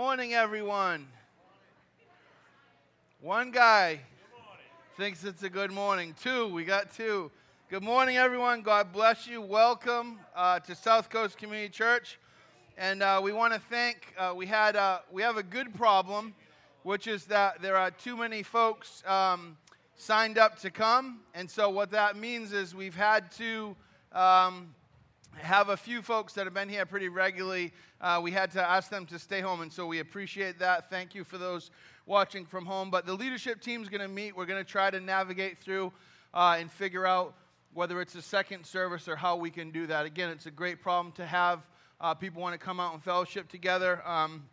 Good morning, everyone. One guy thinks it's a good morning. Two, we got two. Good morning, everyone. God bless you. Welcome uh, to South Coast Community Church. And uh, we want to thank. Uh, we had uh, we have a good problem, which is that there are too many folks um, signed up to come, and so what that means is we've had to. Um, have a few folks that have been here pretty regularly. Uh, we had to ask them to stay home, and so we appreciate that. Thank you for those watching from home. But the leadership team's going to meet. We're going to try to navigate through uh, and figure out whether it's a second service or how we can do that. Again, it's a great problem to have. Uh, people want to come out and fellowship together. Um,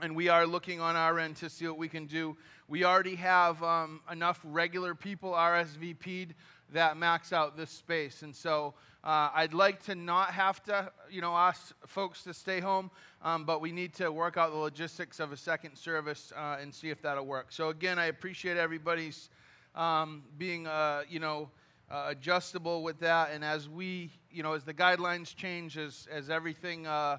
and we are looking on our end to see what we can do. We already have um, enough regular people RSVP'd that max out this space. And so uh, I'd like to not have to, you know, ask folks to stay home, um, but we need to work out the logistics of a second service uh, and see if that'll work. So again, I appreciate everybody's um, being, uh, you know, uh, adjustable with that. And as we, you know, as the guidelines change, as, as everything, uh,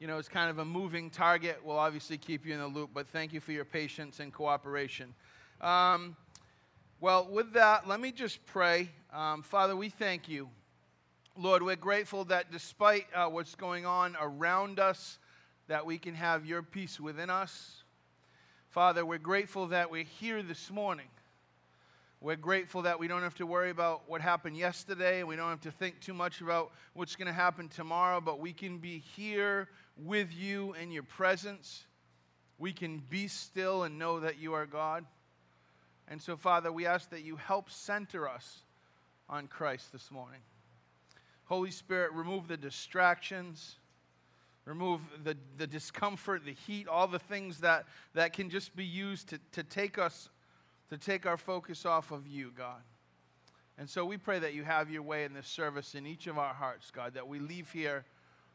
you know, is kind of a moving target, we'll obviously keep you in the loop. But thank you for your patience and cooperation. Um, well, with that, let me just pray. Um, Father, we thank you. Lord, we're grateful that despite uh, what's going on around us, that we can have your peace within us. Father, we're grateful that we're here this morning. We're grateful that we don't have to worry about what happened yesterday. We don't have to think too much about what's going to happen tomorrow, but we can be here with you in your presence. We can be still and know that you are God. And so, Father, we ask that you help center us on Christ this morning. Holy Spirit, remove the distractions, remove the, the discomfort, the heat, all the things that, that can just be used to, to take us, to take our focus off of you, God. And so we pray that you have your way in this service in each of our hearts, God, that we leave here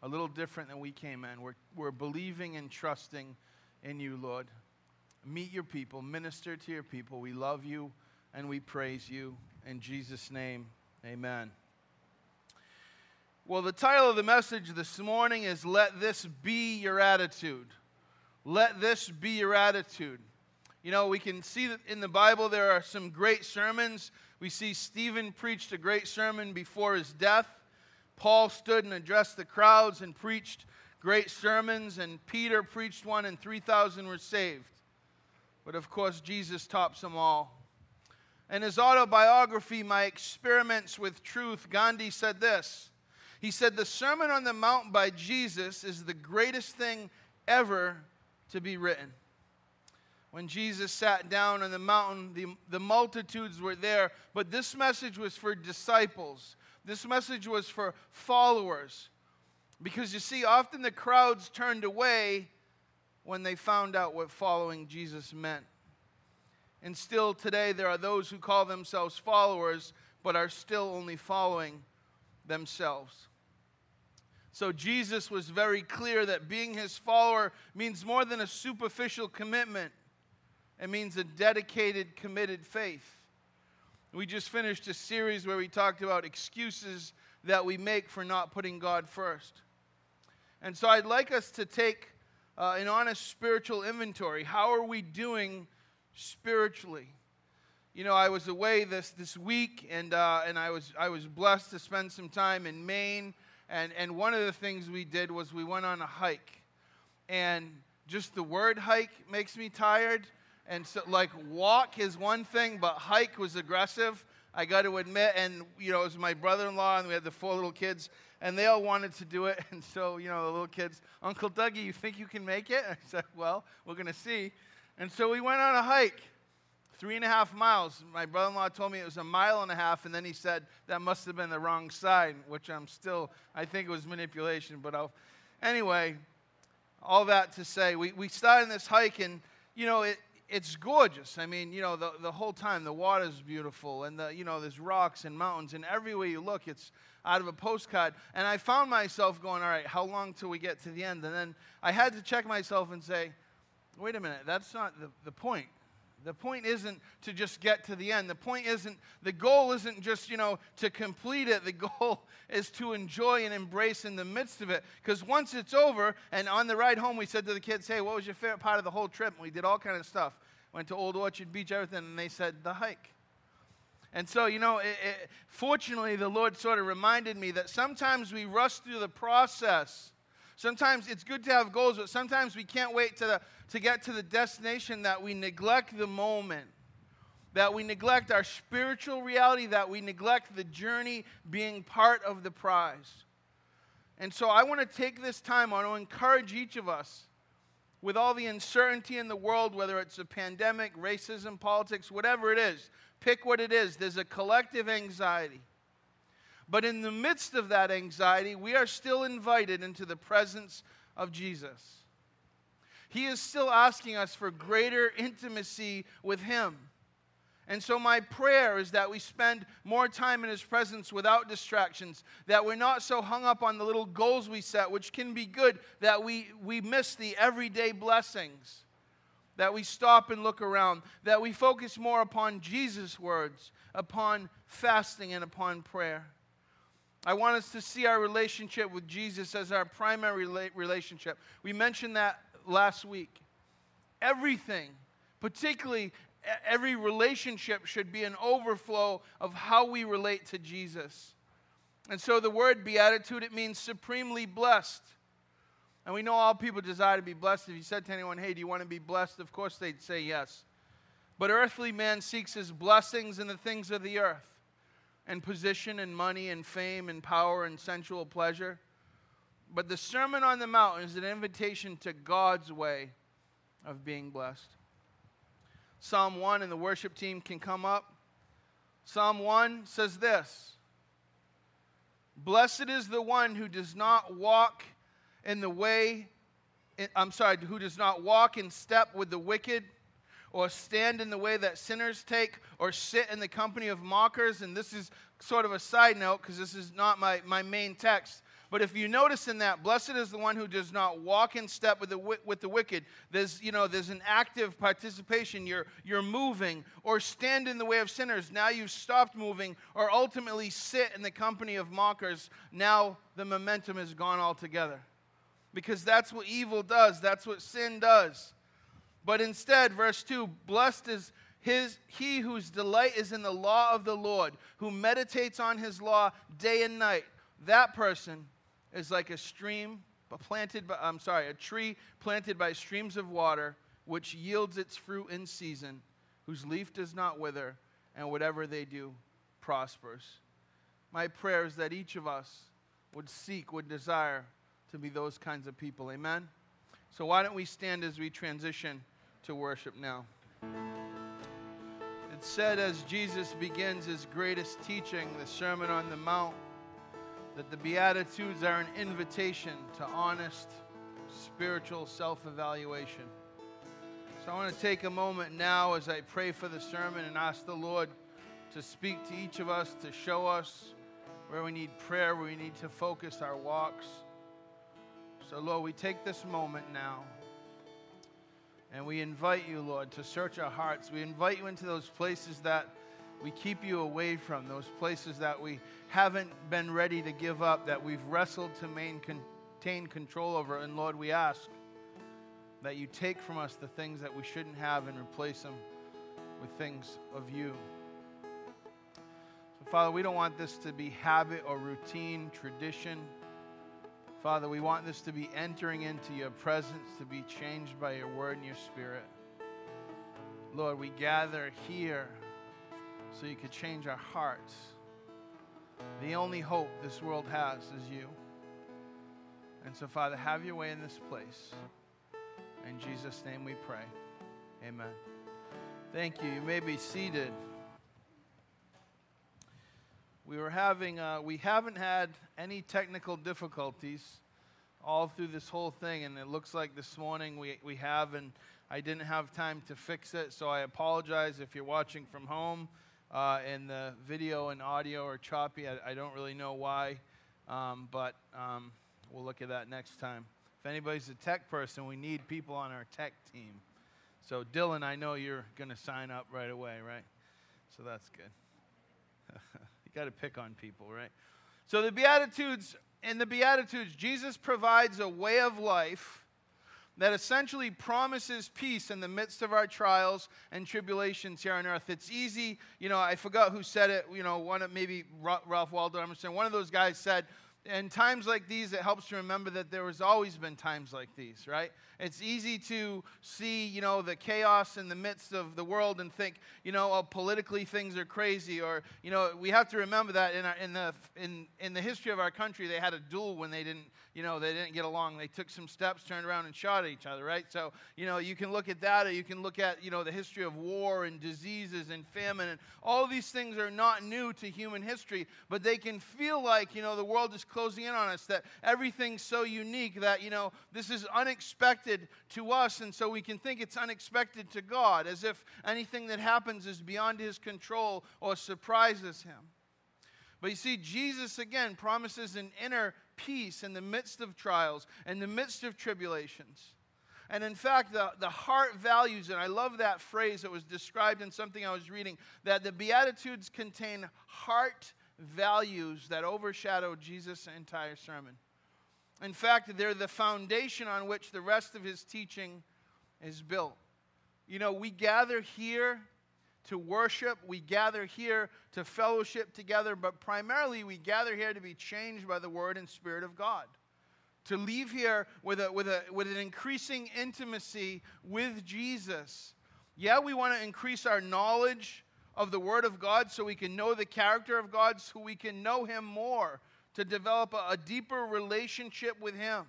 a little different than we came in. We're, we're believing and trusting in you, Lord. Meet your people, minister to your people. We love you and we praise you. In Jesus' name, amen. Well, the title of the message this morning is Let This Be Your Attitude. Let this be your attitude. You know, we can see that in the Bible there are some great sermons. We see Stephen preached a great sermon before his death. Paul stood and addressed the crowds and preached great sermons, and Peter preached one, and 3,000 were saved. But of course, Jesus tops them all. In his autobiography, My Experiments with Truth, Gandhi said this. He said, The Sermon on the Mount by Jesus is the greatest thing ever to be written. When Jesus sat down on the mountain, the, the multitudes were there, but this message was for disciples. This message was for followers. Because you see, often the crowds turned away when they found out what following Jesus meant. And still today, there are those who call themselves followers, but are still only following themselves. So Jesus was very clear that being his follower means more than a superficial commitment, it means a dedicated, committed faith. We just finished a series where we talked about excuses that we make for not putting God first. And so I'd like us to take uh, an honest spiritual inventory. How are we doing spiritually? You know, I was away this, this week, and, uh, and I, was, I was blessed to spend some time in Maine. And, and one of the things we did was we went on a hike. And just the word hike makes me tired. And so, like, walk is one thing, but hike was aggressive. I got to admit, and you know, it was my brother-in-law, and we had the four little kids, and they all wanted to do it. And so, you know, the little kids, Uncle Dougie, you think you can make it? I said, Well, we're to see. And so we went on a hike, three and a half miles. My brother in law told me it was a mile and a half, and then he said that must have been the wrong side, which I'm still, I think it was manipulation. But I'll, anyway, all that to say, we, we started this hike, and, you know, it, it's gorgeous. I mean, you know, the, the whole time the water's beautiful, and the, you know, there's rocks and mountains, and everywhere you look, it's out of a postcard. And I found myself going, all right, how long till we get to the end? And then I had to check myself and say, wait a minute, that's not the, the point. The point isn't to just get to the end. The point isn't, the goal isn't just, you know, to complete it. The goal is to enjoy and embrace in the midst of it. Because once it's over, and on the ride home, we said to the kids, hey, what was your favorite part of the whole trip? And we did all kind of stuff. Went to Old Orchard Beach, everything, and they said, the hike. And so, you know, it, it, fortunately, the Lord sort of reminded me that sometimes we rush through the process. Sometimes it's good to have goals, but sometimes we can't wait to, the, to get to the destination that we neglect the moment, that we neglect our spiritual reality, that we neglect the journey being part of the prize. And so I want to take this time, I want to encourage each of us with all the uncertainty in the world, whether it's a pandemic, racism, politics, whatever it is, Pick what it is. There's a collective anxiety. But in the midst of that anxiety, we are still invited into the presence of Jesus. He is still asking us for greater intimacy with Him. And so, my prayer is that we spend more time in His presence without distractions, that we're not so hung up on the little goals we set, which can be good, that we, we miss the everyday blessings that we stop and look around, that we focus more upon Jesus' words, upon fasting, and upon prayer. I want us to see our relationship with Jesus as our primary relationship. We mentioned that last week. Everything, particularly every relationship, should be an overflow of how we relate to Jesus. And so the word beatitude, it means supremely blessed. And we know all people desire to be blessed. If you said to anyone, hey, do you want to be blessed? Of course they'd say yes. But earthly man seeks his blessings in the things of the earth, and position and money and fame and power and sensual pleasure. But the Sermon on the Mount is an invitation to God's way of being blessed. Psalm 1, and the worship team can come up. Psalm 1 says this Blessed is the one who does not walk in the way, I'm sorry, who does not walk in step with the wicked, or stand in the way that sinners take, or sit in the company of mockers. And this is sort of a side note because this is not my, my main text. But if you notice in that, blessed is the one who does not walk in step with the, with the wicked. There's, you know, there's an active participation. You're, you're moving or stand in the way of sinners. Now you've stopped moving or ultimately sit in the company of mockers. Now the momentum is gone altogether because that's what evil does, that's what sin does. But instead, verse 2 Blessed is his, he whose delight is in the law of the Lord, who meditates on his law day and night. That person is like a stream planted by, I'm sorry, a tree planted by streams of water, which yields its fruit in season, whose leaf does not wither, and whatever they do prospers. My prayer is that each of us would seek, would desire to be those kinds of people. Amen? So, why don't we stand as we transition to worship now? It said as Jesus begins his greatest teaching, the Sermon on the Mount, that the Beatitudes are an invitation to honest spiritual self evaluation. So I want to take a moment now as I pray for the sermon and ask the Lord to speak to each of us, to show us where we need prayer, where we need to focus our walks. So, Lord, we take this moment now and we invite you, Lord, to search our hearts. We invite you into those places that we keep you away from, those places that we haven't been ready to give up, that we've wrestled to maintain control over. And Lord, we ask that you take from us the things that we shouldn't have and replace them with things of you. So, Father, we don't want this to be habit or routine, tradition. Father, we want this to be entering into your presence, to be changed by your word and your spirit. Lord, we gather here so you could change our hearts. The only hope this world has is you. And so, Father, have your way in this place. In Jesus' name we pray. Amen. Thank you. You may be seated. We were having, uh, we haven't had any technical difficulties all through this whole thing, and it looks like this morning we, we have, and I didn't have time to fix it, so I apologize if you're watching from home uh, and the video and audio are choppy. I, I don't really know why, um, but um, we'll look at that next time. If anybody's a tech person, we need people on our tech team. So, Dylan, I know you're going to sign up right away, right? So that's good. you got to pick on people, right? So, the Beatitudes, in the Beatitudes, Jesus provides a way of life that essentially promises peace in the midst of our trials and tribulations here on earth. It's easy, you know, I forgot who said it, you know, one of maybe Ralph Waldo Emerson, one of those guys said, in times like these, it helps to remember that there has always been times like these, right? It's easy to see, you know, the chaos in the midst of the world and think, you know, oh, politically things are crazy, or you know, we have to remember that in, our, in the in in the history of our country, they had a duel when they didn't, you know, they didn't get along. They took some steps, turned around, and shot at each other, right? So, you know, you can look at that, or you can look at, you know, the history of war and diseases and famine, and all these things are not new to human history, but they can feel like, you know, the world is closing in on us, that everything's so unique that, you know, this is unexpected to us, and so we can think it's unexpected to God, as if anything that happens is beyond his control or surprises him. But you see, Jesus again promises an inner peace in the midst of trials, in the midst of tribulations. And in fact, the, the heart values, and I love that phrase that was described in something I was reading, that the Beatitudes contain heart values that overshadow Jesus' entire sermon. In fact, they're the foundation on which the rest of his teaching is built. You know, we gather here to worship, we gather here to fellowship together, but primarily we gather here to be changed by the Word and Spirit of God. To leave here with, a, with, a, with an increasing intimacy with Jesus. Yeah, we want to increase our knowledge of the Word of God so we can know the character of God, so we can know Him more, to develop a, a deeper relationship with Him.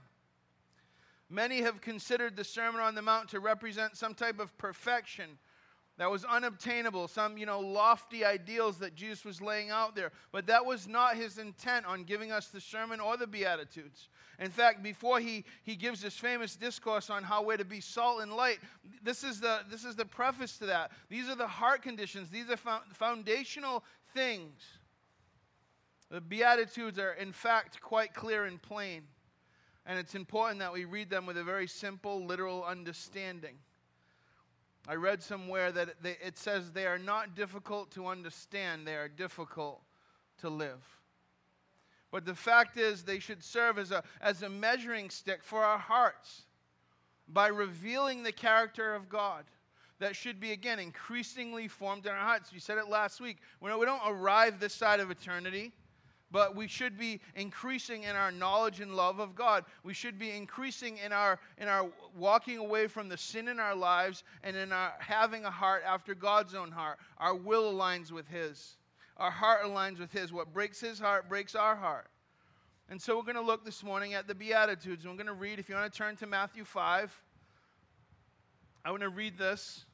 Many have considered the Sermon on the Mount to represent some type of perfection that was unobtainable, some, you know, lofty ideals that Jesus was laying out there. But that was not his intent on giving us the sermon or the Beatitudes. In fact, before he, he gives this famous discourse on how we're to be salt and light, this is, the, this is the preface to that. These are the heart conditions, these are foundational things. The Beatitudes are, in fact, quite clear and plain. And it's important that we read them with a very simple, literal understanding. I read somewhere that it says they are not difficult to understand, they are difficult to live. But the fact is, they should serve as a, as a measuring stick for our hearts by revealing the character of God that should be, again, increasingly formed in our hearts. You said it last week. We don't arrive this side of eternity but we should be increasing in our knowledge and love of God. We should be increasing in our in our walking away from the sin in our lives and in our having a heart after God's own heart. Our will aligns with his. Our heart aligns with his. What breaks his heart breaks our heart. And so we're going to look this morning at the Beatitudes. And we're going to read, if you want to turn to Matthew 5, I want to read this.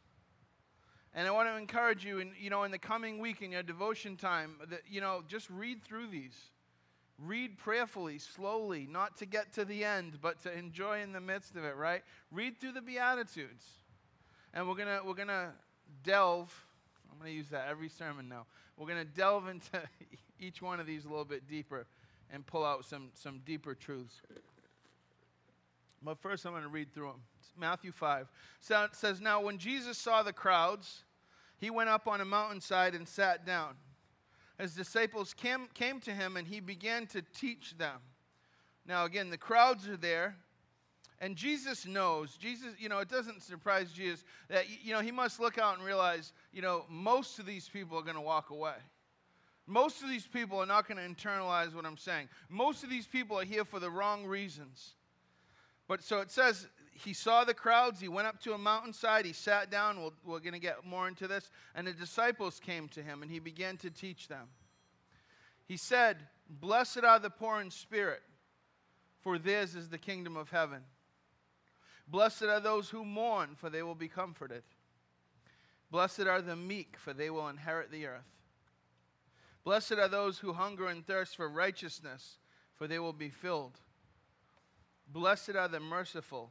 And I want to encourage you, in, you know, in the coming week in your devotion time, that, you know, just read through these. Read prayerfully, slowly, not to get to the end, but to enjoy in the midst of it, right? Read through the Beatitudes. And we're going to we're gonna delve, I'm going to use that every sermon now. We're going to delve into each one of these a little bit deeper and pull out some, some deeper truths. But first, I'm going to read through them. Matthew 5 so it says, Now, when Jesus saw the crowds, he went up on a mountainside and sat down. His disciples came, came to him and he began to teach them. Now, again, the crowds are there. And Jesus knows, Jesus, you know, it doesn't surprise Jesus that, you know, he must look out and realize, you know, most of these people are going to walk away. Most of these people are not going to internalize what I'm saying. Most of these people are here for the wrong reasons. But so it says he saw the crowds. He went up to a mountainside. He sat down. we we are going to get more into this. And the disciples came to him, and he began to teach them. He said, Blessed are the poor in spirit, for theirs is the kingdom of heaven. Blessed are those who mourn, for they will be comforted. Blessed are the meek, for they will inherit the earth. Blessed are those who hunger and thirst for righteousness, for they will be filled. Blessed are the merciful,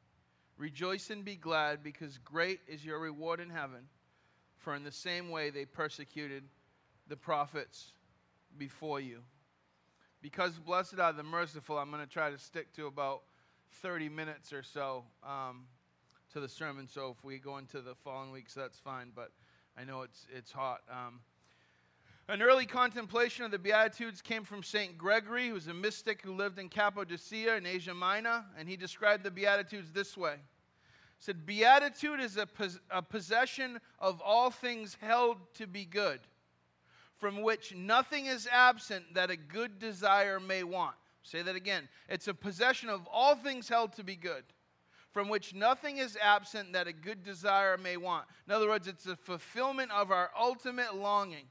Rejoice and be glad, because great is your reward in heaven. For in the same way they persecuted the prophets before you. Because blessed are the merciful, I'm going to try to stick to about 30 minutes or so um, to the sermon. So if we go into the following weeks, that's fine. But I know it's, it's hot. Um, an early contemplation of the Beatitudes came from St. Gregory, who was a mystic who lived in Cappadocia in Asia Minor, and he described the Beatitudes this way. Said, Beatitude is a, pos- a possession of all things held to be good, from which nothing is absent that a good desire may want. Say that again. It's a possession of all things held to be good, from which nothing is absent that a good desire may want. In other words, it's a fulfillment of our ultimate longing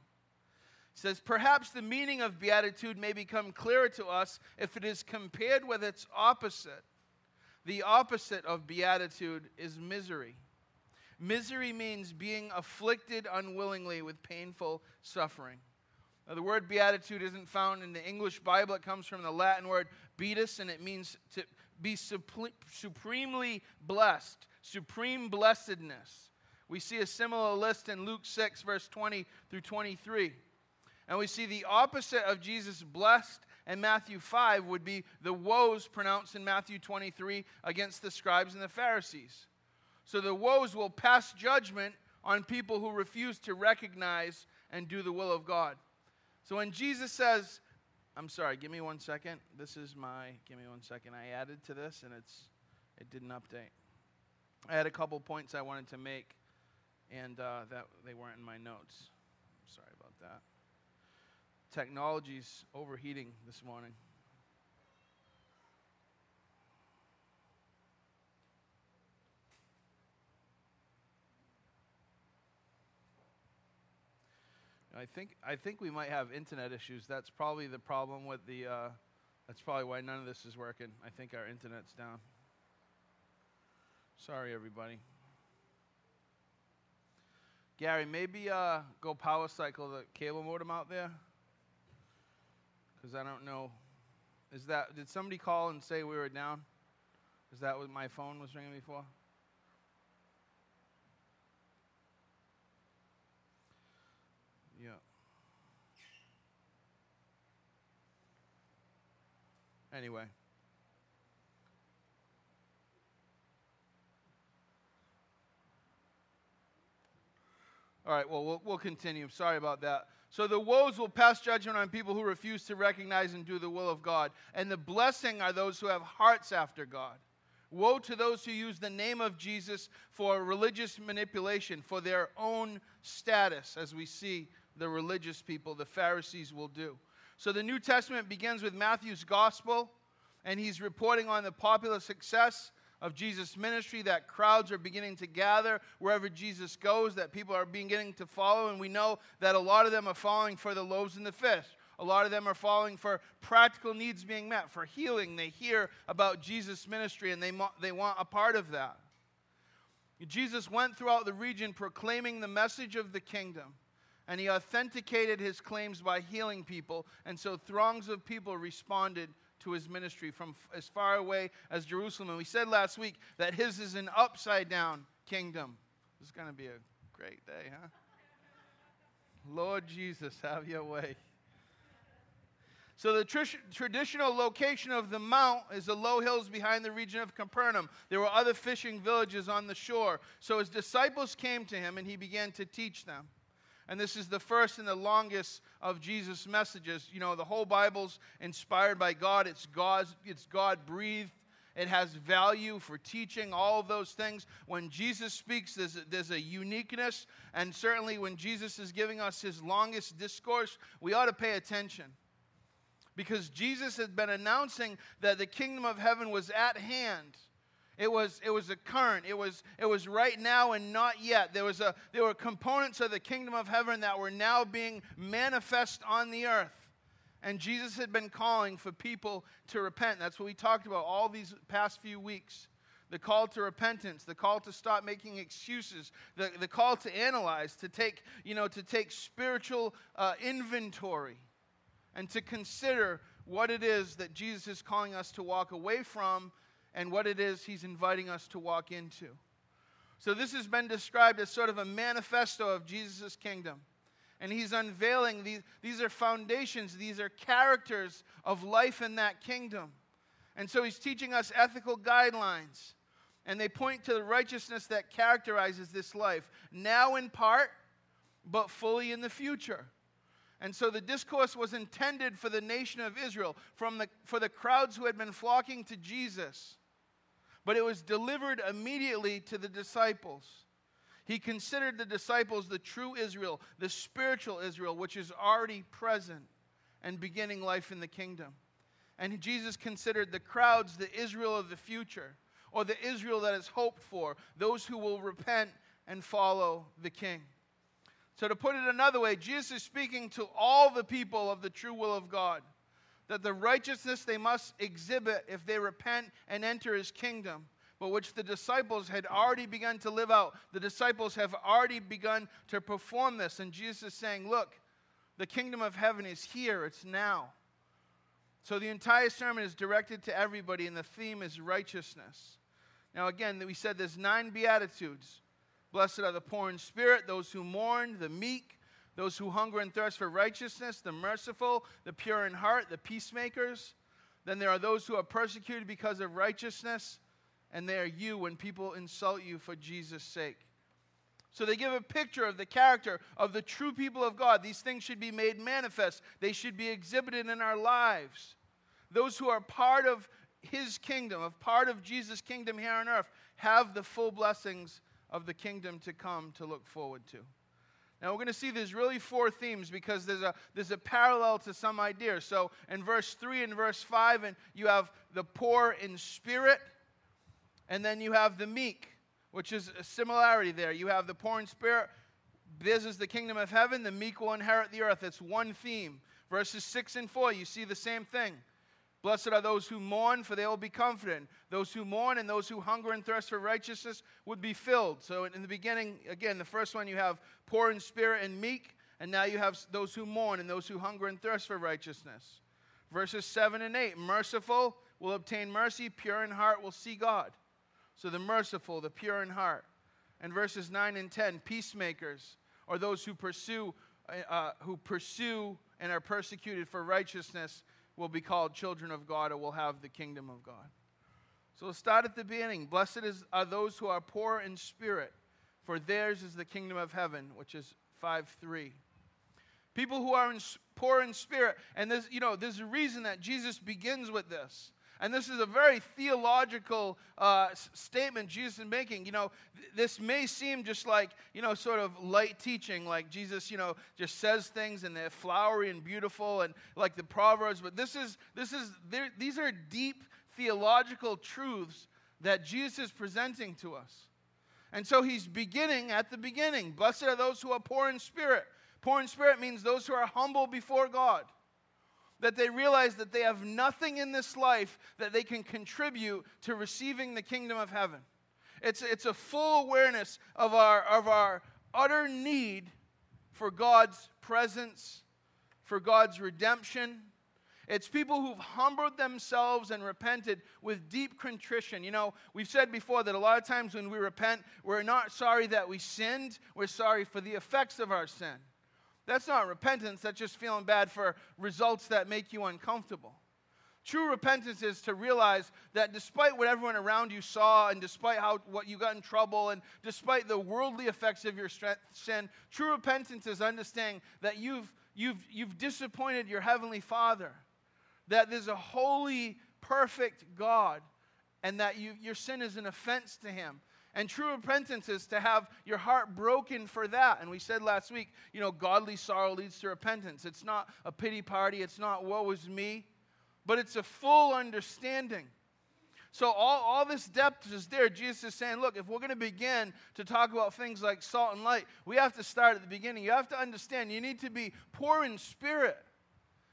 says, Perhaps the meaning of beatitude may become clearer to us if it is compared with its opposite. The opposite of beatitude is misery. Misery means being afflicted unwillingly with painful suffering. Now, the word beatitude isn't found in the English Bible. It comes from the Latin word beatus, and it means to be supremely blessed, supreme blessedness. We see a similar list in Luke 6, verse 20 through 23. And we see the opposite of Jesus blessed in Matthew 5 would be the woes pronounced in Matthew 23 against the scribes and the Pharisees. So the woes will pass judgment on people who refuse to recognize and do the will of God. So when Jesus says, I'm sorry, give me one second. This is my, give me one second. I added to this and it's, it didn't update. I had a couple points I wanted to make and uh, that they weren't in my notes. Sorry about that technology's overheating this morning. I think I think we might have internet issues. That's probably the problem with the. Uh, that's probably why none of this is working. I think our internet's down. Sorry, everybody. Gary, maybe uh, go power cycle the cable modem out there because I don't know. Is that did somebody call and say we were down? Is that what my phone was ringing before? Yeah. Anyway. All right, well, well, we'll continue. Sorry about that. So the woes will pass judgment on people who refuse to recognize and do the will of God. And the blessing are those who have hearts after God. Woe to those who use the name of Jesus for religious manipulation, for their own status, as we see the religious people, the Pharisees, will do. So the New Testament begins with Matthew's gospel, and he's reporting on the popular success of Jesus' ministry, that crowds are beginning to gather wherever Jesus goes, that people are beginning to follow. And we know that a lot of them are following for the loaves and the fish. A lot of them are following for practical needs being met, for healing. They hear about Jesus' ministry and they, they want a part of that. Jesus went throughout the region proclaiming the message of the kingdom, and he authenticated his claims by healing people. And so throngs of people responded to his ministry from as far away as Jerusalem. And we said last week that his is an upside down kingdom. This is going to be a great day, huh? Lord Jesus, have your way. So, the tr- traditional location of the mount is the low hills behind the region of Capernaum. There were other fishing villages on the shore. So, his disciples came to him and he began to teach them. And this is the first and the longest of Jesus' messages. You know, the whole Bible's inspired by God, it's, God's, it's God breathed. It has value for teaching, all of those things. When Jesus speaks, there's a, there's a uniqueness. And certainly when Jesus is giving us his longest discourse, we ought to pay attention. Because Jesus had been announcing that the kingdom of heaven was at hand. It was, it was a current. It was, it was right now and not yet. There, was a, there were components of the kingdom of heaven that were now being manifest on the earth. And Jesus had been calling for people to repent. That's what we talked about all these past few weeks. the call to repentance, the call to stop making excuses, the, the call to analyze, to take, you know, to take spiritual uh, inventory and to consider what it is that Jesus is calling us to walk away from and what it is he's inviting us to walk into. So, this has been described as sort of a manifesto of Jesus' kingdom. And he's unveiling these, these are foundations, these are characters of life in that kingdom. And so, he's teaching us ethical guidelines. And they point to the righteousness that characterizes this life, now in part, but fully in the future. And so the discourse was intended for the nation of Israel, from the, for the crowds who had been flocking to Jesus. But it was delivered immediately to the disciples. He considered the disciples the true Israel, the spiritual Israel, which is already present and beginning life in the kingdom. And Jesus considered the crowds the Israel of the future, or the Israel that is hoped for, those who will repent and follow the King. So, to put it another way, Jesus is speaking to all the people of the true will of God that the righteousness they must exhibit if they repent and enter his kingdom, but which the disciples had already begun to live out. The disciples have already begun to perform this. And Jesus is saying, Look, the kingdom of heaven is here, it's now. So the entire sermon is directed to everybody, and the theme is righteousness. Now, again, we said there's nine Beatitudes. Blessed are the poor in spirit, those who mourn, the meek, those who hunger and thirst for righteousness, the merciful, the pure in heart, the peacemakers. Then there are those who are persecuted because of righteousness, and they are you when people insult you for Jesus' sake. So they give a picture of the character of the true people of God. These things should be made manifest, they should be exhibited in our lives. Those who are part of his kingdom, of part of Jesus' kingdom here on earth, have the full blessings of the kingdom to come to look forward to. Now we're going to see there's really four themes because there's a there's a parallel to some ideas. So in verse 3 and verse 5 and you have the poor in spirit and then you have the meek, which is a similarity there. You have the poor in spirit, this is the kingdom of heaven, the meek will inherit the earth. It's one theme. Verses 6 and 4, you see the same thing. Blessed are those who mourn, for they will be comforted. Those who mourn and those who hunger and thirst for righteousness would be filled. So, in the beginning, again, the first one you have poor in spirit and meek, and now you have those who mourn and those who hunger and thirst for righteousness. Verses 7 and 8 merciful will obtain mercy, pure in heart will see God. So, the merciful, the pure in heart. And verses 9 and 10 peacemakers, are those who pursue, uh, who pursue and are persecuted for righteousness will be called children of God or will have the kingdom of God. So we'll start at the beginning. Blessed is, are those who are poor in spirit, for theirs is the kingdom of heaven, which is 5 3. People who are in, poor in spirit, and there's, you know, there's a reason that Jesus begins with this. And this is a very theological uh, statement Jesus is making. You know, th- this may seem just like, you know, sort of light teaching, like Jesus, you know, just says things and they're flowery and beautiful and like the Proverbs, but this is, this is, these are deep theological truths that Jesus is presenting to us. And so he's beginning at the beginning. Blessed are those who are poor in spirit. Poor in spirit means those who are humble before God that they realize that they have nothing in this life that they can contribute to receiving the kingdom of heaven. It's, it's a full awareness of our, of our utter need for God's presence, for God's redemption. It's people who've humbled themselves and repented with deep contrition. You know, we've said before that a lot of times when we repent, we're not sorry that we sinned, we're sorry for the effects of our sin. That's not repentance, that's just feeling bad for results that make you uncomfortable. True repentance is to realize that despite what everyone around you saw, and despite how what you got in trouble, and despite the worldly effects of your sin, true repentance is understanding that you've you've you've disappointed your heavenly Father, that there's a holy, perfect God, and that you, your sin is an offense to Him, and true repentance is to have your heart broken for that. And we said last week, you know, godly sorrow leads to repentance. It's not a pity party, it's not woe is me, but it's a full understanding. So, all, all this depth is there. Jesus is saying, look, if we're going to begin to talk about things like salt and light, we have to start at the beginning. You have to understand, you need to be poor in spirit,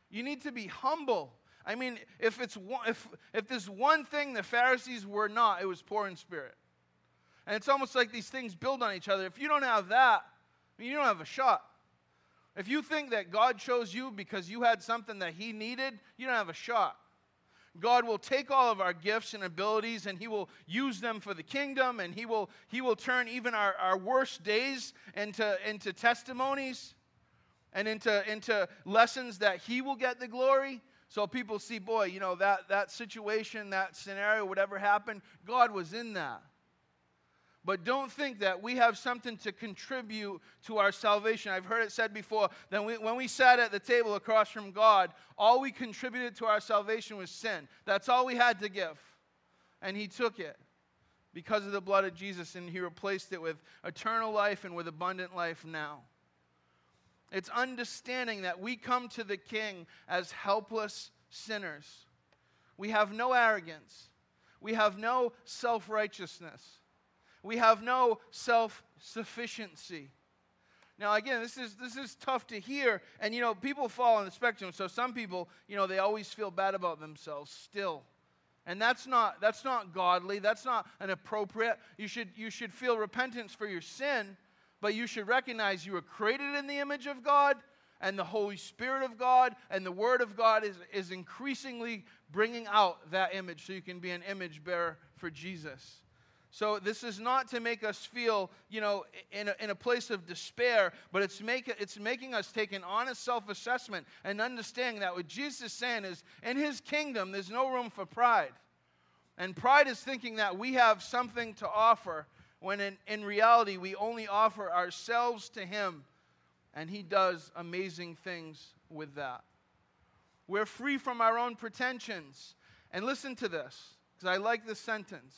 you need to be humble. I mean, if, it's one, if, if there's one thing the Pharisees were not, it was poor in spirit. And it's almost like these things build on each other. If you don't have that, you don't have a shot. If you think that God chose you because you had something that He needed, you don't have a shot. God will take all of our gifts and abilities and He will use them for the kingdom and He will, he will turn even our, our worst days into, into testimonies and into, into lessons that He will get the glory. So people see, boy, you know, that, that situation, that scenario, whatever happened, God was in that. But don't think that we have something to contribute to our salvation. I've heard it said before that we, when we sat at the table across from God, all we contributed to our salvation was sin. That's all we had to give. And He took it because of the blood of Jesus, and He replaced it with eternal life and with abundant life now. It's understanding that we come to the King as helpless sinners. We have no arrogance, we have no self righteousness, we have no self sufficiency. Now, again, this is, this is tough to hear, and you know, people fall on the spectrum. So, some people, you know, they always feel bad about themselves still. And that's not, that's not godly. That's not an appropriate. You should, you should feel repentance for your sin, but you should recognize you were created in the image of God, and the Holy Spirit of God and the Word of God is, is increasingly bringing out that image so you can be an image bearer for Jesus. So this is not to make us feel, you know, in a, in a place of despair, but it's, make, it's making us take an honest self-assessment and understanding that what Jesus is saying is, in his kingdom, there's no room for pride. And pride is thinking that we have something to offer when in, in reality we only offer ourselves to Him, and He does amazing things with that. We're free from our own pretensions. And listen to this, because I like this sentence.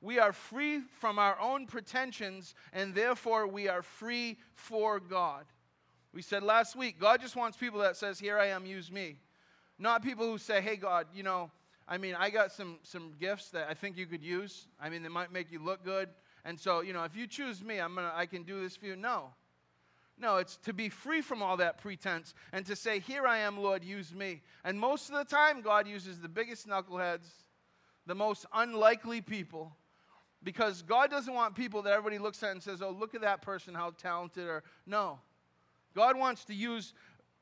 We are free from our own pretensions, and therefore we are free for God. We said last week, God just wants people that says, "Here I am, use me," not people who say, "Hey, God, you know, I mean, I got some some gifts that I think you could use. I mean, they might make you look good. And so, you know, if you choose me, I'm gonna, I can do this for you. No. No, it's to be free from all that pretense and to say, Here I am, Lord, use me. And most of the time, God uses the biggest knuckleheads, the most unlikely people, because God doesn't want people that everybody looks at and says, Oh, look at that person, how talented. Or no. God wants to use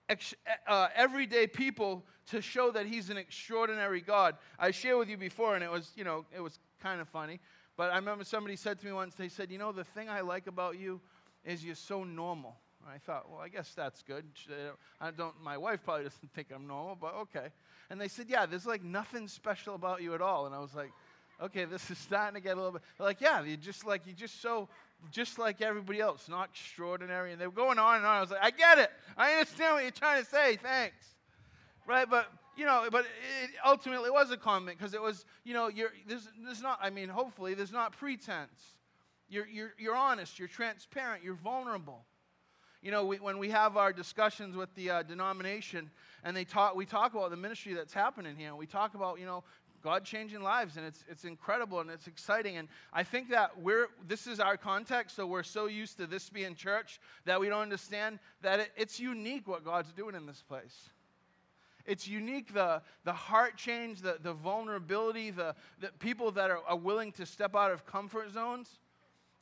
ex- uh, everyday people to show that He's an extraordinary God. I shared with you before, and it was, you know, it was kind of funny. But I remember somebody said to me once, they said, You know, the thing I like about you is you're so normal. And I thought, Well, I guess that's good. I don't, my wife probably doesn't think I'm normal, but okay. And they said, Yeah, there's like nothing special about you at all. And I was like, Okay, this is starting to get a little bit like, Yeah, you're just like, you're just so, just like everybody else, not extraordinary. And they were going on and on. I was like, I get it. I understand what you're trying to say. Thanks. Right? But you know, but it ultimately was a comment because it was, you know, you're, there's, there's not, I mean, hopefully, there's not pretense. You're, you're, you're honest, you're transparent, you're vulnerable. You know, we, when we have our discussions with the uh, denomination and they talk, we talk about the ministry that's happening here. And we talk about, you know, God changing lives, and it's, it's incredible and it's exciting. And I think that we're, this is our context, so we're so used to this being church that we don't understand that it, it's unique what God's doing in this place. It's unique, the, the heart change, the, the vulnerability, the, the people that are, are willing to step out of comfort zones.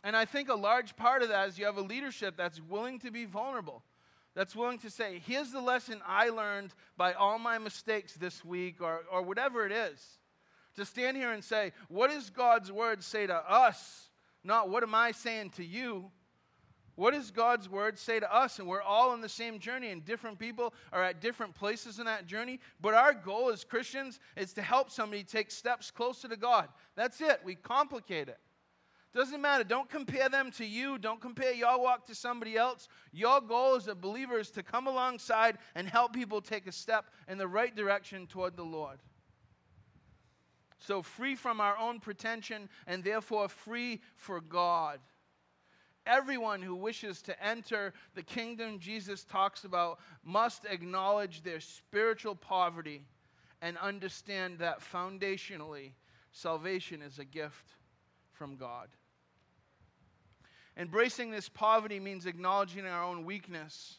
And I think a large part of that is you have a leadership that's willing to be vulnerable, that's willing to say, here's the lesson I learned by all my mistakes this week, or, or whatever it is. To stand here and say, what does God's word say to us? Not what am I saying to you? What does God's word say to us? And we're all on the same journey, and different people are at different places in that journey. But our goal as Christians is to help somebody take steps closer to God. That's it. We complicate it. Doesn't matter. Don't compare them to you. Don't compare your walk to somebody else. Your goal as a believer is to come alongside and help people take a step in the right direction toward the Lord. So, free from our own pretension and therefore free for God everyone who wishes to enter the kingdom Jesus talks about must acknowledge their spiritual poverty and understand that foundationally, salvation is a gift from God. Embracing this poverty means acknowledging our own weakness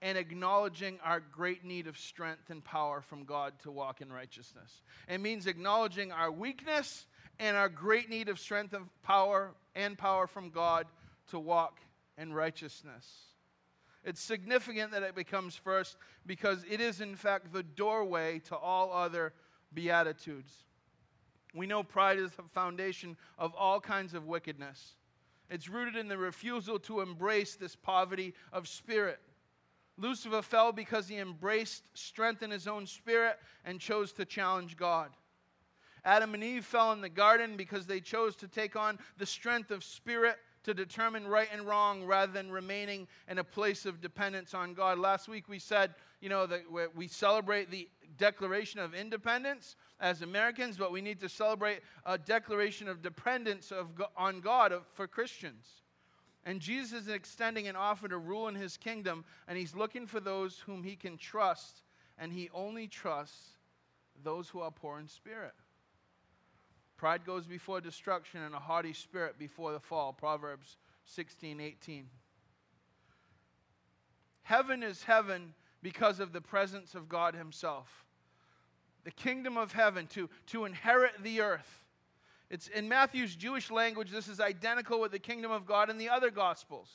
and acknowledging our great need of strength and power from God to walk in righteousness. It means acknowledging our weakness and our great need of strength and power and power from God to walk in righteousness. It's significant that it becomes first because it is, in fact, the doorway to all other beatitudes. We know pride is the foundation of all kinds of wickedness. It's rooted in the refusal to embrace this poverty of spirit. Lucifer fell because he embraced strength in his own spirit and chose to challenge God. Adam and Eve fell in the garden because they chose to take on the strength of spirit to determine right and wrong rather than remaining in a place of dependence on God. Last week we said, you know, that we celebrate the Declaration of Independence as Americans, but we need to celebrate a declaration of dependence of, on God for Christians. And Jesus is extending an offer to rule in his kingdom, and he's looking for those whom he can trust, and he only trusts those who are poor in spirit. Pride goes before destruction, and a haughty spirit before the fall. Proverbs 16 18. Heaven is heaven because of the presence of God Himself the kingdom of heaven, to, to inherit the earth. It's in Matthew's Jewish language, this is identical with the kingdom of God in the other gospels.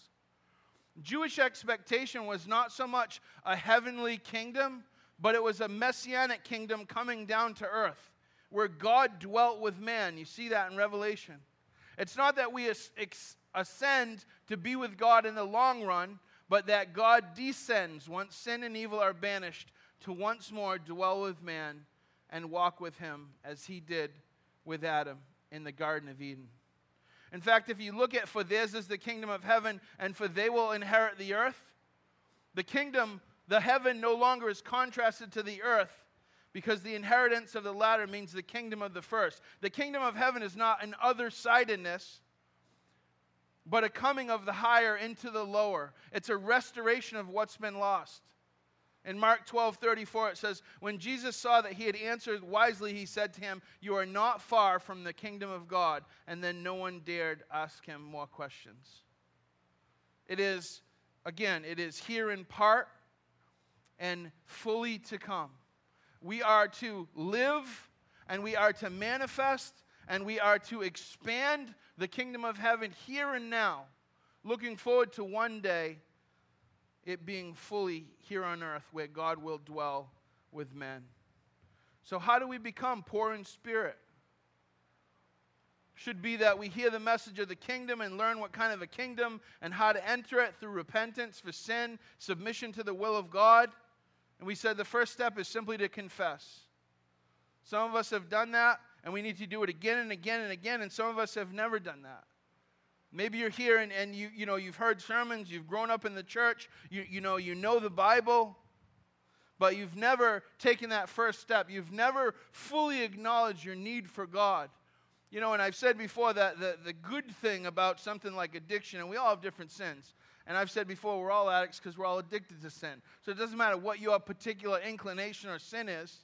Jewish expectation was not so much a heavenly kingdom, but it was a messianic kingdom coming down to earth where God dwelt with man. You see that in Revelation. It's not that we ascend to be with God in the long run, but that God descends once sin and evil are banished to once more dwell with man and walk with him as he did with Adam in the Garden of Eden. In fact, if you look at for theirs is the kingdom of heaven, and for they will inherit the earth, the kingdom, the heaven no longer is contrasted to the earth because the inheritance of the latter means the kingdom of the first. The kingdom of heaven is not an other sidedness, but a coming of the higher into the lower. It's a restoration of what's been lost. In Mark 12 34, it says, When Jesus saw that he had answered wisely, he said to him, You are not far from the kingdom of God. And then no one dared ask him more questions. It is, again, it is here in part and fully to come. We are to live and we are to manifest and we are to expand the kingdom of heaven here and now, looking forward to one day it being fully here on earth where God will dwell with men. So, how do we become poor in spirit? Should be that we hear the message of the kingdom and learn what kind of a kingdom and how to enter it through repentance for sin, submission to the will of God. And we said the first step is simply to confess. Some of us have done that, and we need to do it again and again and again, and some of us have never done that. Maybe you're here and, and you, you know, you've heard sermons, you've grown up in the church, you, you, know, you know the Bible, but you've never taken that first step. You've never fully acknowledged your need for God. You know, and I've said before that the, the good thing about something like addiction, and we all have different sins. And I've said before, we're all addicts because we're all addicted to sin. So it doesn't matter what your particular inclination or sin is.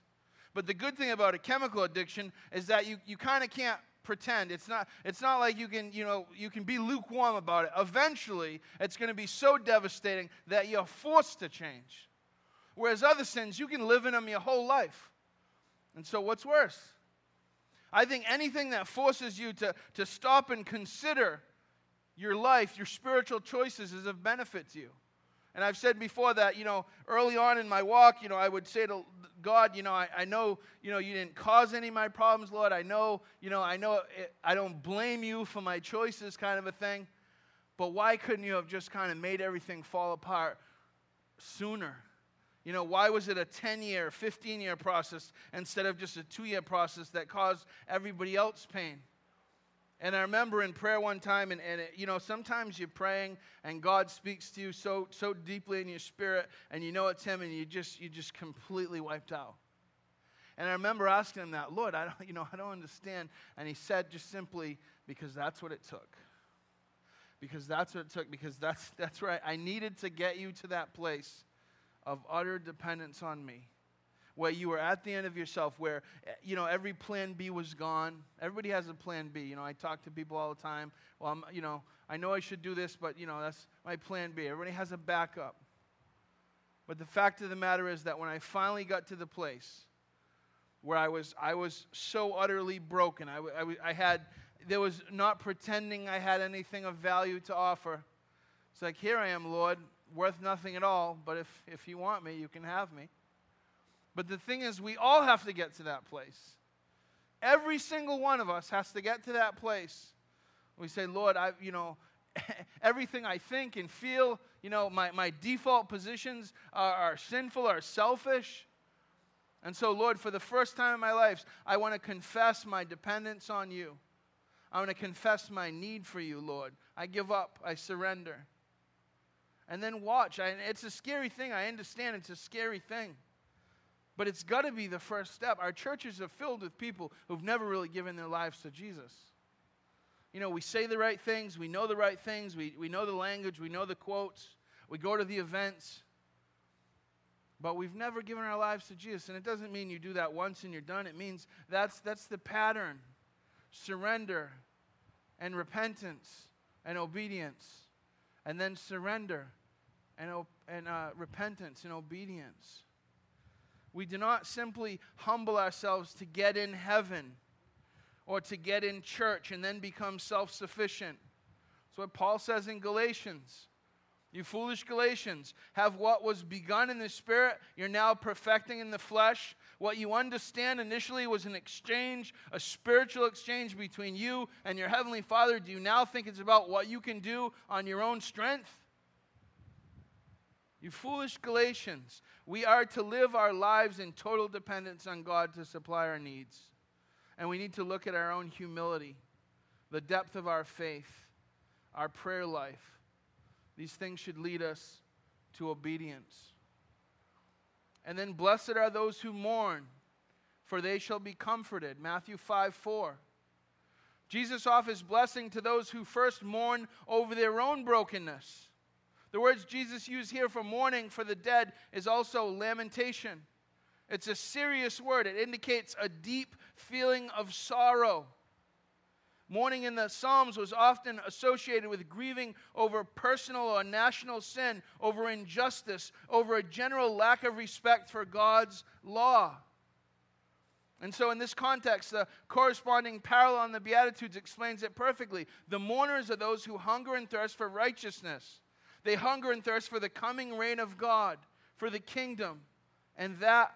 But the good thing about a chemical addiction is that you, you kind of can't pretend. It's not, it's not like you can, you know, you can be lukewarm about it. Eventually, it's going to be so devastating that you're forced to change. Whereas other sins, you can live in them your whole life. And so, what's worse? I think anything that forces you to, to stop and consider your life, your spiritual choices, is of benefit to you. And I've said before that, you know, early on in my walk, you know, I would say to God, you know, I, I know, you know, you didn't cause any of my problems, Lord. I know, you know, I know it, I don't blame you for my choices, kind of a thing. But why couldn't you have just kind of made everything fall apart sooner? You know, why was it a 10 year, 15 year process instead of just a two year process that caused everybody else pain? And I remember in prayer one time, and, and it, you know, sometimes you're praying and God speaks to you so, so deeply in your spirit, and you know it's Him, and you just, you just completely wiped out. And I remember asking him that, Lord, I don't, you know, I don't understand. And he said just simply, because that's what it took. Because that's what it took, because that's, that's right. I needed to get you to that place of utter dependence on me where you were at the end of yourself, where, eh, you know, every plan B was gone. Everybody has a plan B. You know, I talk to people all the time. Well, I'm, you know, I know I should do this, but, you know, that's my plan B. Everybody has a backup. But the fact of the matter is that when I finally got to the place where I was, I was so utterly broken, I, I, I had, there was not pretending I had anything of value to offer. It's like, here I am, Lord, worth nothing at all, but if, if you want me, you can have me. But the thing is, we all have to get to that place. Every single one of us has to get to that place. We say, Lord, I, you know, everything I think and feel, you know, my, my default positions are, are sinful, are selfish. And so, Lord, for the first time in my life, I want to confess my dependence on you. I want to confess my need for you, Lord. I give up, I surrender. And then watch. I, it's a scary thing. I understand it's a scary thing. But it's got to be the first step. Our churches are filled with people who've never really given their lives to Jesus you know, we say the right things, we know the right things, we, we know the language, we know the quotes, we go to the events, but we've never given our lives to Jesus. And it doesn't mean you do that once and you're done. It means that's, that's the pattern surrender and repentance and obedience, and then surrender and, and uh, repentance and obedience. We do not simply humble ourselves to get in heaven or to get in church and then become self sufficient. That's what Paul says in Galatians. You foolish Galatians, have what was begun in the Spirit, you're now perfecting in the flesh. What you understand initially was an exchange, a spiritual exchange between you and your Heavenly Father. Do you now think it's about what you can do on your own strength? You foolish Galatians, we are to live our lives in total dependence on God to supply our needs. And we need to look at our own humility, the depth of our faith, our prayer life. These things should lead us to obedience. And then, blessed are those who mourn, for they shall be comforted. Matthew 5 4. Jesus offers blessing to those who first mourn over their own brokenness. The words Jesus used here for mourning for the dead is also lamentation. It's a serious word, it indicates a deep feeling of sorrow. Mourning in the Psalms was often associated with grieving over personal or national sin, over injustice, over a general lack of respect for God's law. And so, in this context, the corresponding parallel in the Beatitudes explains it perfectly. The mourners are those who hunger and thirst for righteousness, they hunger and thirst for the coming reign of God, for the kingdom. And that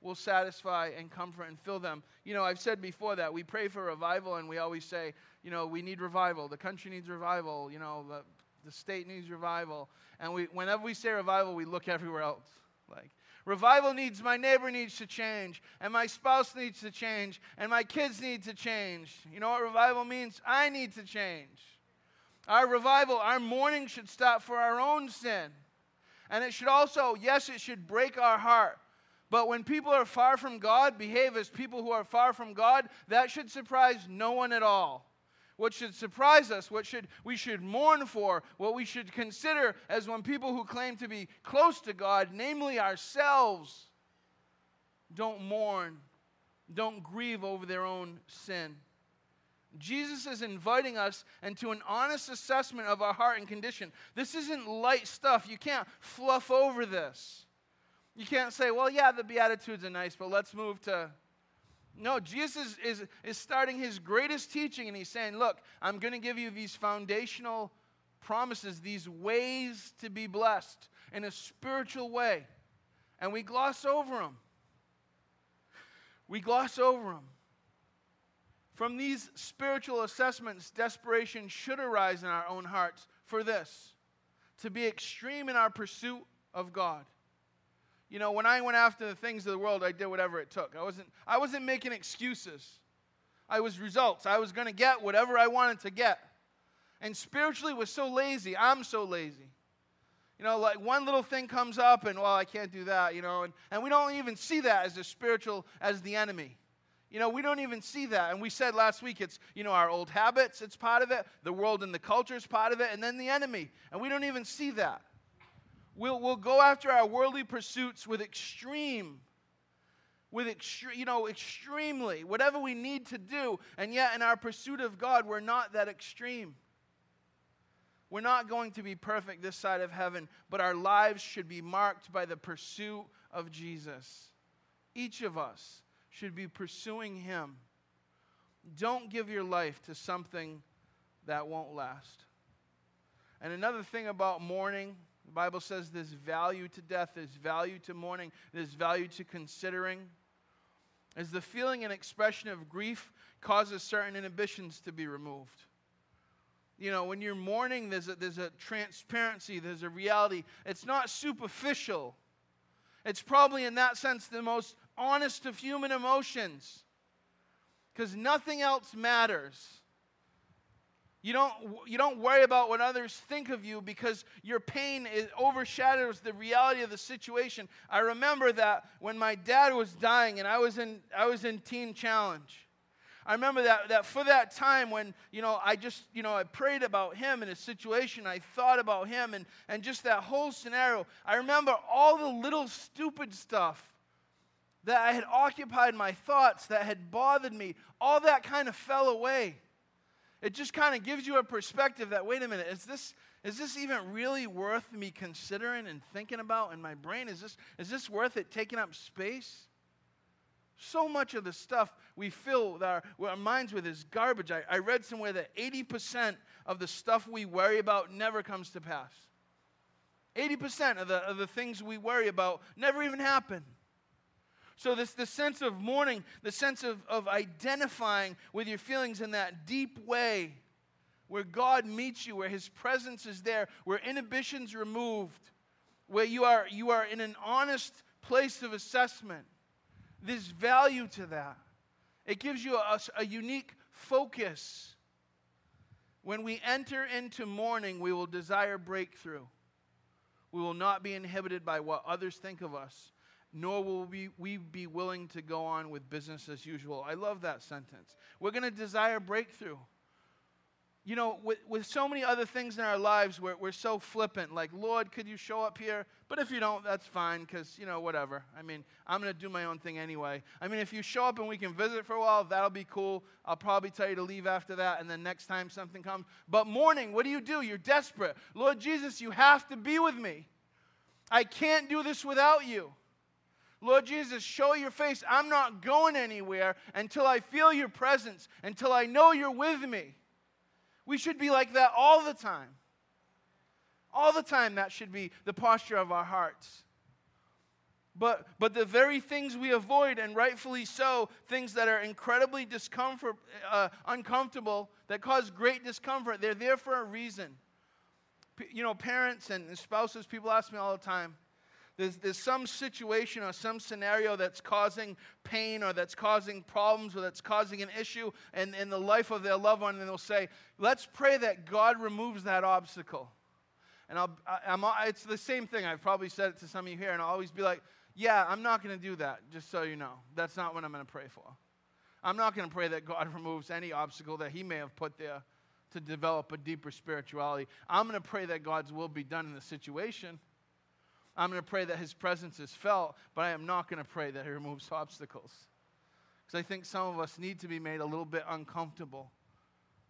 will satisfy and comfort and fill them. You know, I've said before that we pray for revival and we always say, you know, we need revival. The country needs revival. You know, the, the state needs revival. And we, whenever we say revival, we look everywhere else. Like, revival needs, my neighbor needs to change, and my spouse needs to change, and my kids need to change. You know what revival means? I need to change. Our revival, our mourning should stop for our own sin. And it should also, yes, it should break our heart. But when people are far from God, behave as people who are far from God, that should surprise no one at all. What should surprise us, what should we should mourn for, what we should consider as when people who claim to be close to God, namely ourselves, don't mourn, don't grieve over their own sin. Jesus is inviting us into an honest assessment of our heart and condition. This isn't light stuff. You can't fluff over this. You can't say, well, yeah, the Beatitudes are nice, but let's move to. No, Jesus is, is, is starting his greatest teaching, and he's saying, look, I'm going to give you these foundational promises, these ways to be blessed in a spiritual way. And we gloss over them. We gloss over them. From these spiritual assessments, desperation should arise in our own hearts for this to be extreme in our pursuit of God you know, when I went after the things of the world, I did whatever it took. I wasn't, I wasn't making excuses. I was results. I was going to get whatever I wanted to get. And spiritually was so lazy. I'm so lazy. You know, like one little thing comes up and, well, I can't do that, you know, and, and we don't even see that as the spiritual, as the enemy. You know, we don't even see that. And we said last week it's, you know, our old habits, it's part of it, the world and the culture is part of it, and then the enemy. And we don't even see that. We'll, we'll go after our worldly pursuits with extreme, with extreme, you know, extremely, whatever we need to do. And yet, in our pursuit of God, we're not that extreme. we're not going to be perfect this side of heaven, but our lives should be marked by the pursuit of Jesus. Each of us should be pursuing Him. Don't give your life to something that won't last. And another thing about mourning, the Bible says there's value to death, there's value to mourning, there's value to considering. As the feeling and expression of grief causes certain inhibitions to be removed you know, when you're mourning, there's a, there's a transparency, there's a reality. It's not superficial. It's probably, in that sense, the most honest of human emotions because nothing else matters. You don't, you don't worry about what others think of you because your pain is, overshadows the reality of the situation. I remember that when my dad was dying and I was in, I was in Teen Challenge. I remember that, that for that time when, you know, I just, you know, I prayed about him and his situation. I thought about him and, and just that whole scenario. I remember all the little stupid stuff that I had occupied my thoughts, that had bothered me. All that kind of fell away. It just kind of gives you a perspective that, wait a minute, is this, is this even really worth me considering and thinking about in my brain? Is this, is this worth it taking up space? So much of the stuff we fill our, our minds with is garbage. I, I read somewhere that 80% of the stuff we worry about never comes to pass. 80% of the, of the things we worry about never even happen. So, this the sense of mourning, the sense of, of identifying with your feelings in that deep way where God meets you, where His presence is there, where inhibitions removed, where you are, you are in an honest place of assessment. There's value to that. It gives you a, a unique focus. When we enter into mourning, we will desire breakthrough. We will not be inhibited by what others think of us, nor will we, we be willing to go on with business as usual. I love that sentence. We're going to desire breakthrough you know, with, with so many other things in our lives, we're, we're so flippant. Like, Lord, could you show up here? But if you don't, that's fine, because, you know, whatever. I mean, I'm going to do my own thing anyway. I mean, if you show up and we can visit for a while, that'll be cool. I'll probably tell you to leave after that, and then next time something comes. But mourning, what do you do? You're desperate. Lord Jesus, you have to be with me. I can't do this without you. Lord Jesus, show your face. I'm not going anywhere until I feel your presence, until I know you're with me. We should be like that all the time. All the time, that should be the posture of our hearts. But, but the very things we avoid, and rightfully so, things that are incredibly discomfort, uh, uncomfortable, that cause great discomfort, they're there for a reason. P- you know, parents and spouses, people ask me all the time, there's, there's some situation or some scenario that's causing pain or that's causing problems or that's causing an issue in, in the life of their loved one, and they'll say, Let's pray that God removes that obstacle. And I'll, I, it's the same thing. I've probably said it to some of you here, and I'll always be like, Yeah, I'm not going to do that, just so you know. That's not what I'm going to pray for. I'm not going to pray that God removes any obstacle that He may have put there to develop a deeper spirituality. I'm going to pray that God's will be done in the situation. I'm going to pray that his presence is felt, but I am not going to pray that he removes obstacles. Because I think some of us need to be made a little bit uncomfortable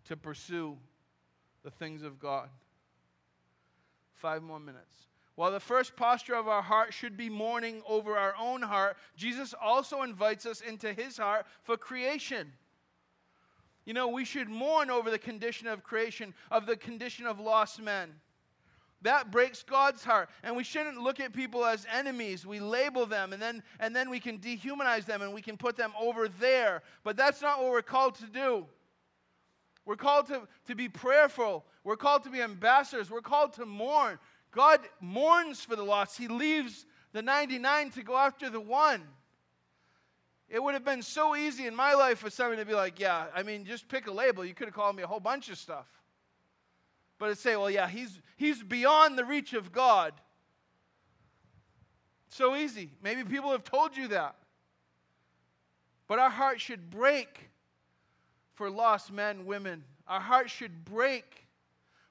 to pursue the things of God. Five more minutes. While the first posture of our heart should be mourning over our own heart, Jesus also invites us into his heart for creation. You know, we should mourn over the condition of creation, of the condition of lost men. That breaks God's heart. And we shouldn't look at people as enemies. We label them and then, and then we can dehumanize them and we can put them over there. But that's not what we're called to do. We're called to, to be prayerful. We're called to be ambassadors. We're called to mourn. God mourns for the lost. He leaves the 99 to go after the one. It would have been so easy in my life for somebody to be like, yeah, I mean, just pick a label. You could have called me a whole bunch of stuff but to say, well, yeah, he's, he's beyond the reach of God. So easy. Maybe people have told you that. But our heart should break for lost men, women. Our heart should break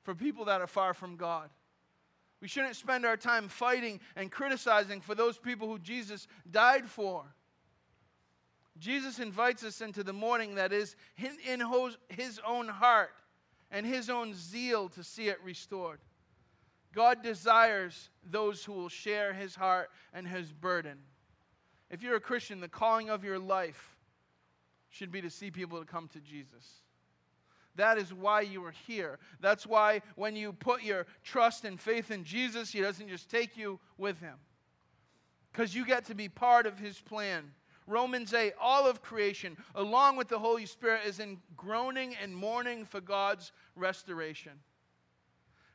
for people that are far from God. We shouldn't spend our time fighting and criticizing for those people who Jesus died for. Jesus invites us into the mourning that is in his own heart and his own zeal to see it restored. God desires those who will share his heart and his burden. If you're a Christian, the calling of your life should be to see people to come to Jesus. That is why you are here. That's why when you put your trust and faith in Jesus, He doesn't just take you with Him. Because you get to be part of His plan. Romans 8, all of creation, along with the Holy Spirit, is in groaning and mourning for God's restoration.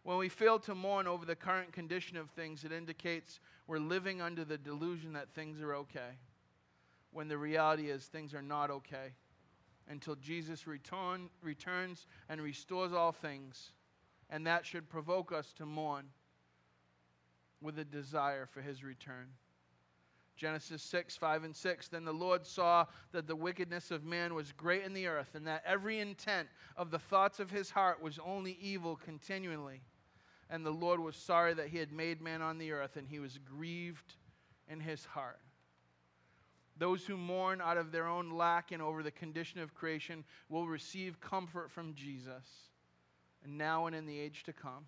When we fail to mourn over the current condition of things, it indicates we're living under the delusion that things are okay, when the reality is things are not okay until Jesus return, returns and restores all things. And that should provoke us to mourn with a desire for his return. Genesis 6, 5, and 6. Then the Lord saw that the wickedness of man was great in the earth, and that every intent of the thoughts of his heart was only evil continually. And the Lord was sorry that he had made man on the earth, and he was grieved in his heart. Those who mourn out of their own lack and over the condition of creation will receive comfort from Jesus, now and in the age to come.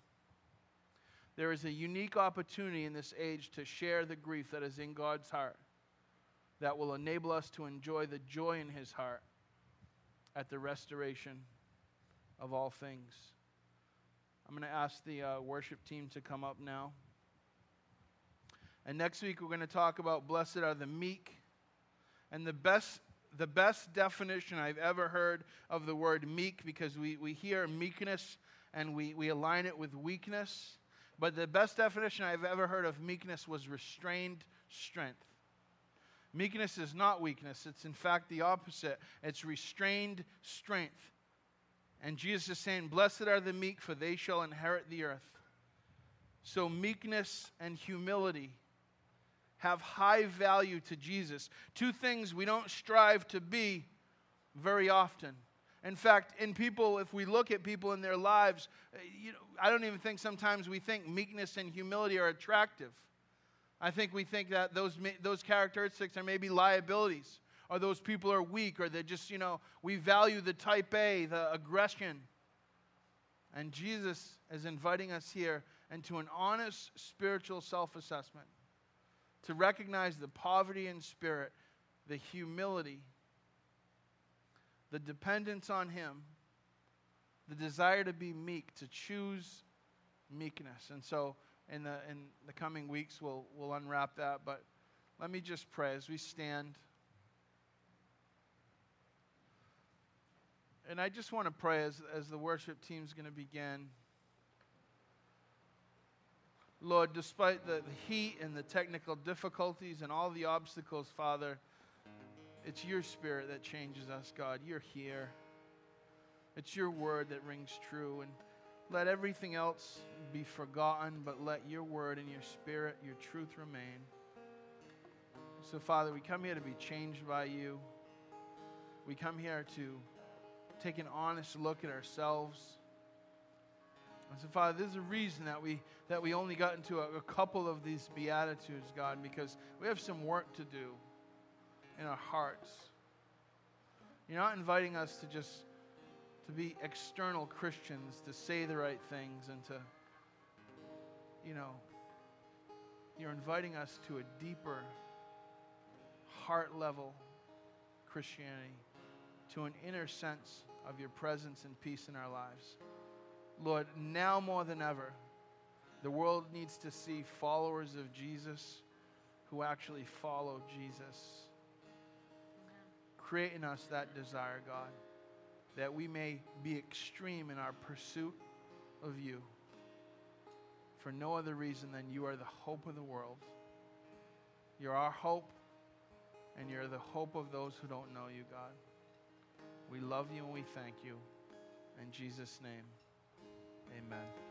There is a unique opportunity in this age to share the grief that is in God's heart that will enable us to enjoy the joy in His heart at the restoration of all things. I'm going to ask the uh, worship team to come up now. And next week, we're going to talk about blessed are the meek and the best, the best definition I've ever heard of the word meek, because we, we hear meekness and we, we align it with weakness. But the best definition I've ever heard of meekness was restrained strength. Meekness is not weakness, it's in fact the opposite. It's restrained strength. And Jesus is saying, Blessed are the meek, for they shall inherit the earth. So, meekness and humility have high value to Jesus. Two things we don't strive to be very often. In fact, in people, if we look at people in their lives, uh, you know, I don't even think sometimes we think meekness and humility are attractive. I think we think that those, those characteristics are maybe liabilities, or those people are weak, or they're just, you know, we value the type A, the aggression. And Jesus is inviting us here into an honest spiritual self assessment to recognize the poverty in spirit, the humility, the dependence on Him, the desire to be meek, to choose meekness. And so, in the, in the coming weeks, we'll, we'll unwrap that. But let me just pray as we stand. And I just want to pray as, as the worship team's going to begin. Lord, despite the, the heat and the technical difficulties and all the obstacles, Father, it's your spirit that changes us, God. You're here. It's your word that rings true. And let everything else be forgotten, but let your word and your spirit, your truth remain. So, Father, we come here to be changed by you. We come here to take an honest look at ourselves and so, Father, there's a reason that we that we only got into a, a couple of these beatitudes, God, because we have some work to do in our hearts. You're not inviting us to just to be external Christians, to say the right things and to, you know, you're inviting us to a deeper heart level Christianity, to an inner sense of your presence and peace in our lives. Lord, now more than ever, the world needs to see followers of Jesus who actually follow Jesus. Create in us that desire, God, that we may be extreme in our pursuit of you for no other reason than you are the hope of the world. You're our hope, and you're the hope of those who don't know you, God. We love you and we thank you. In Jesus' name. Amen.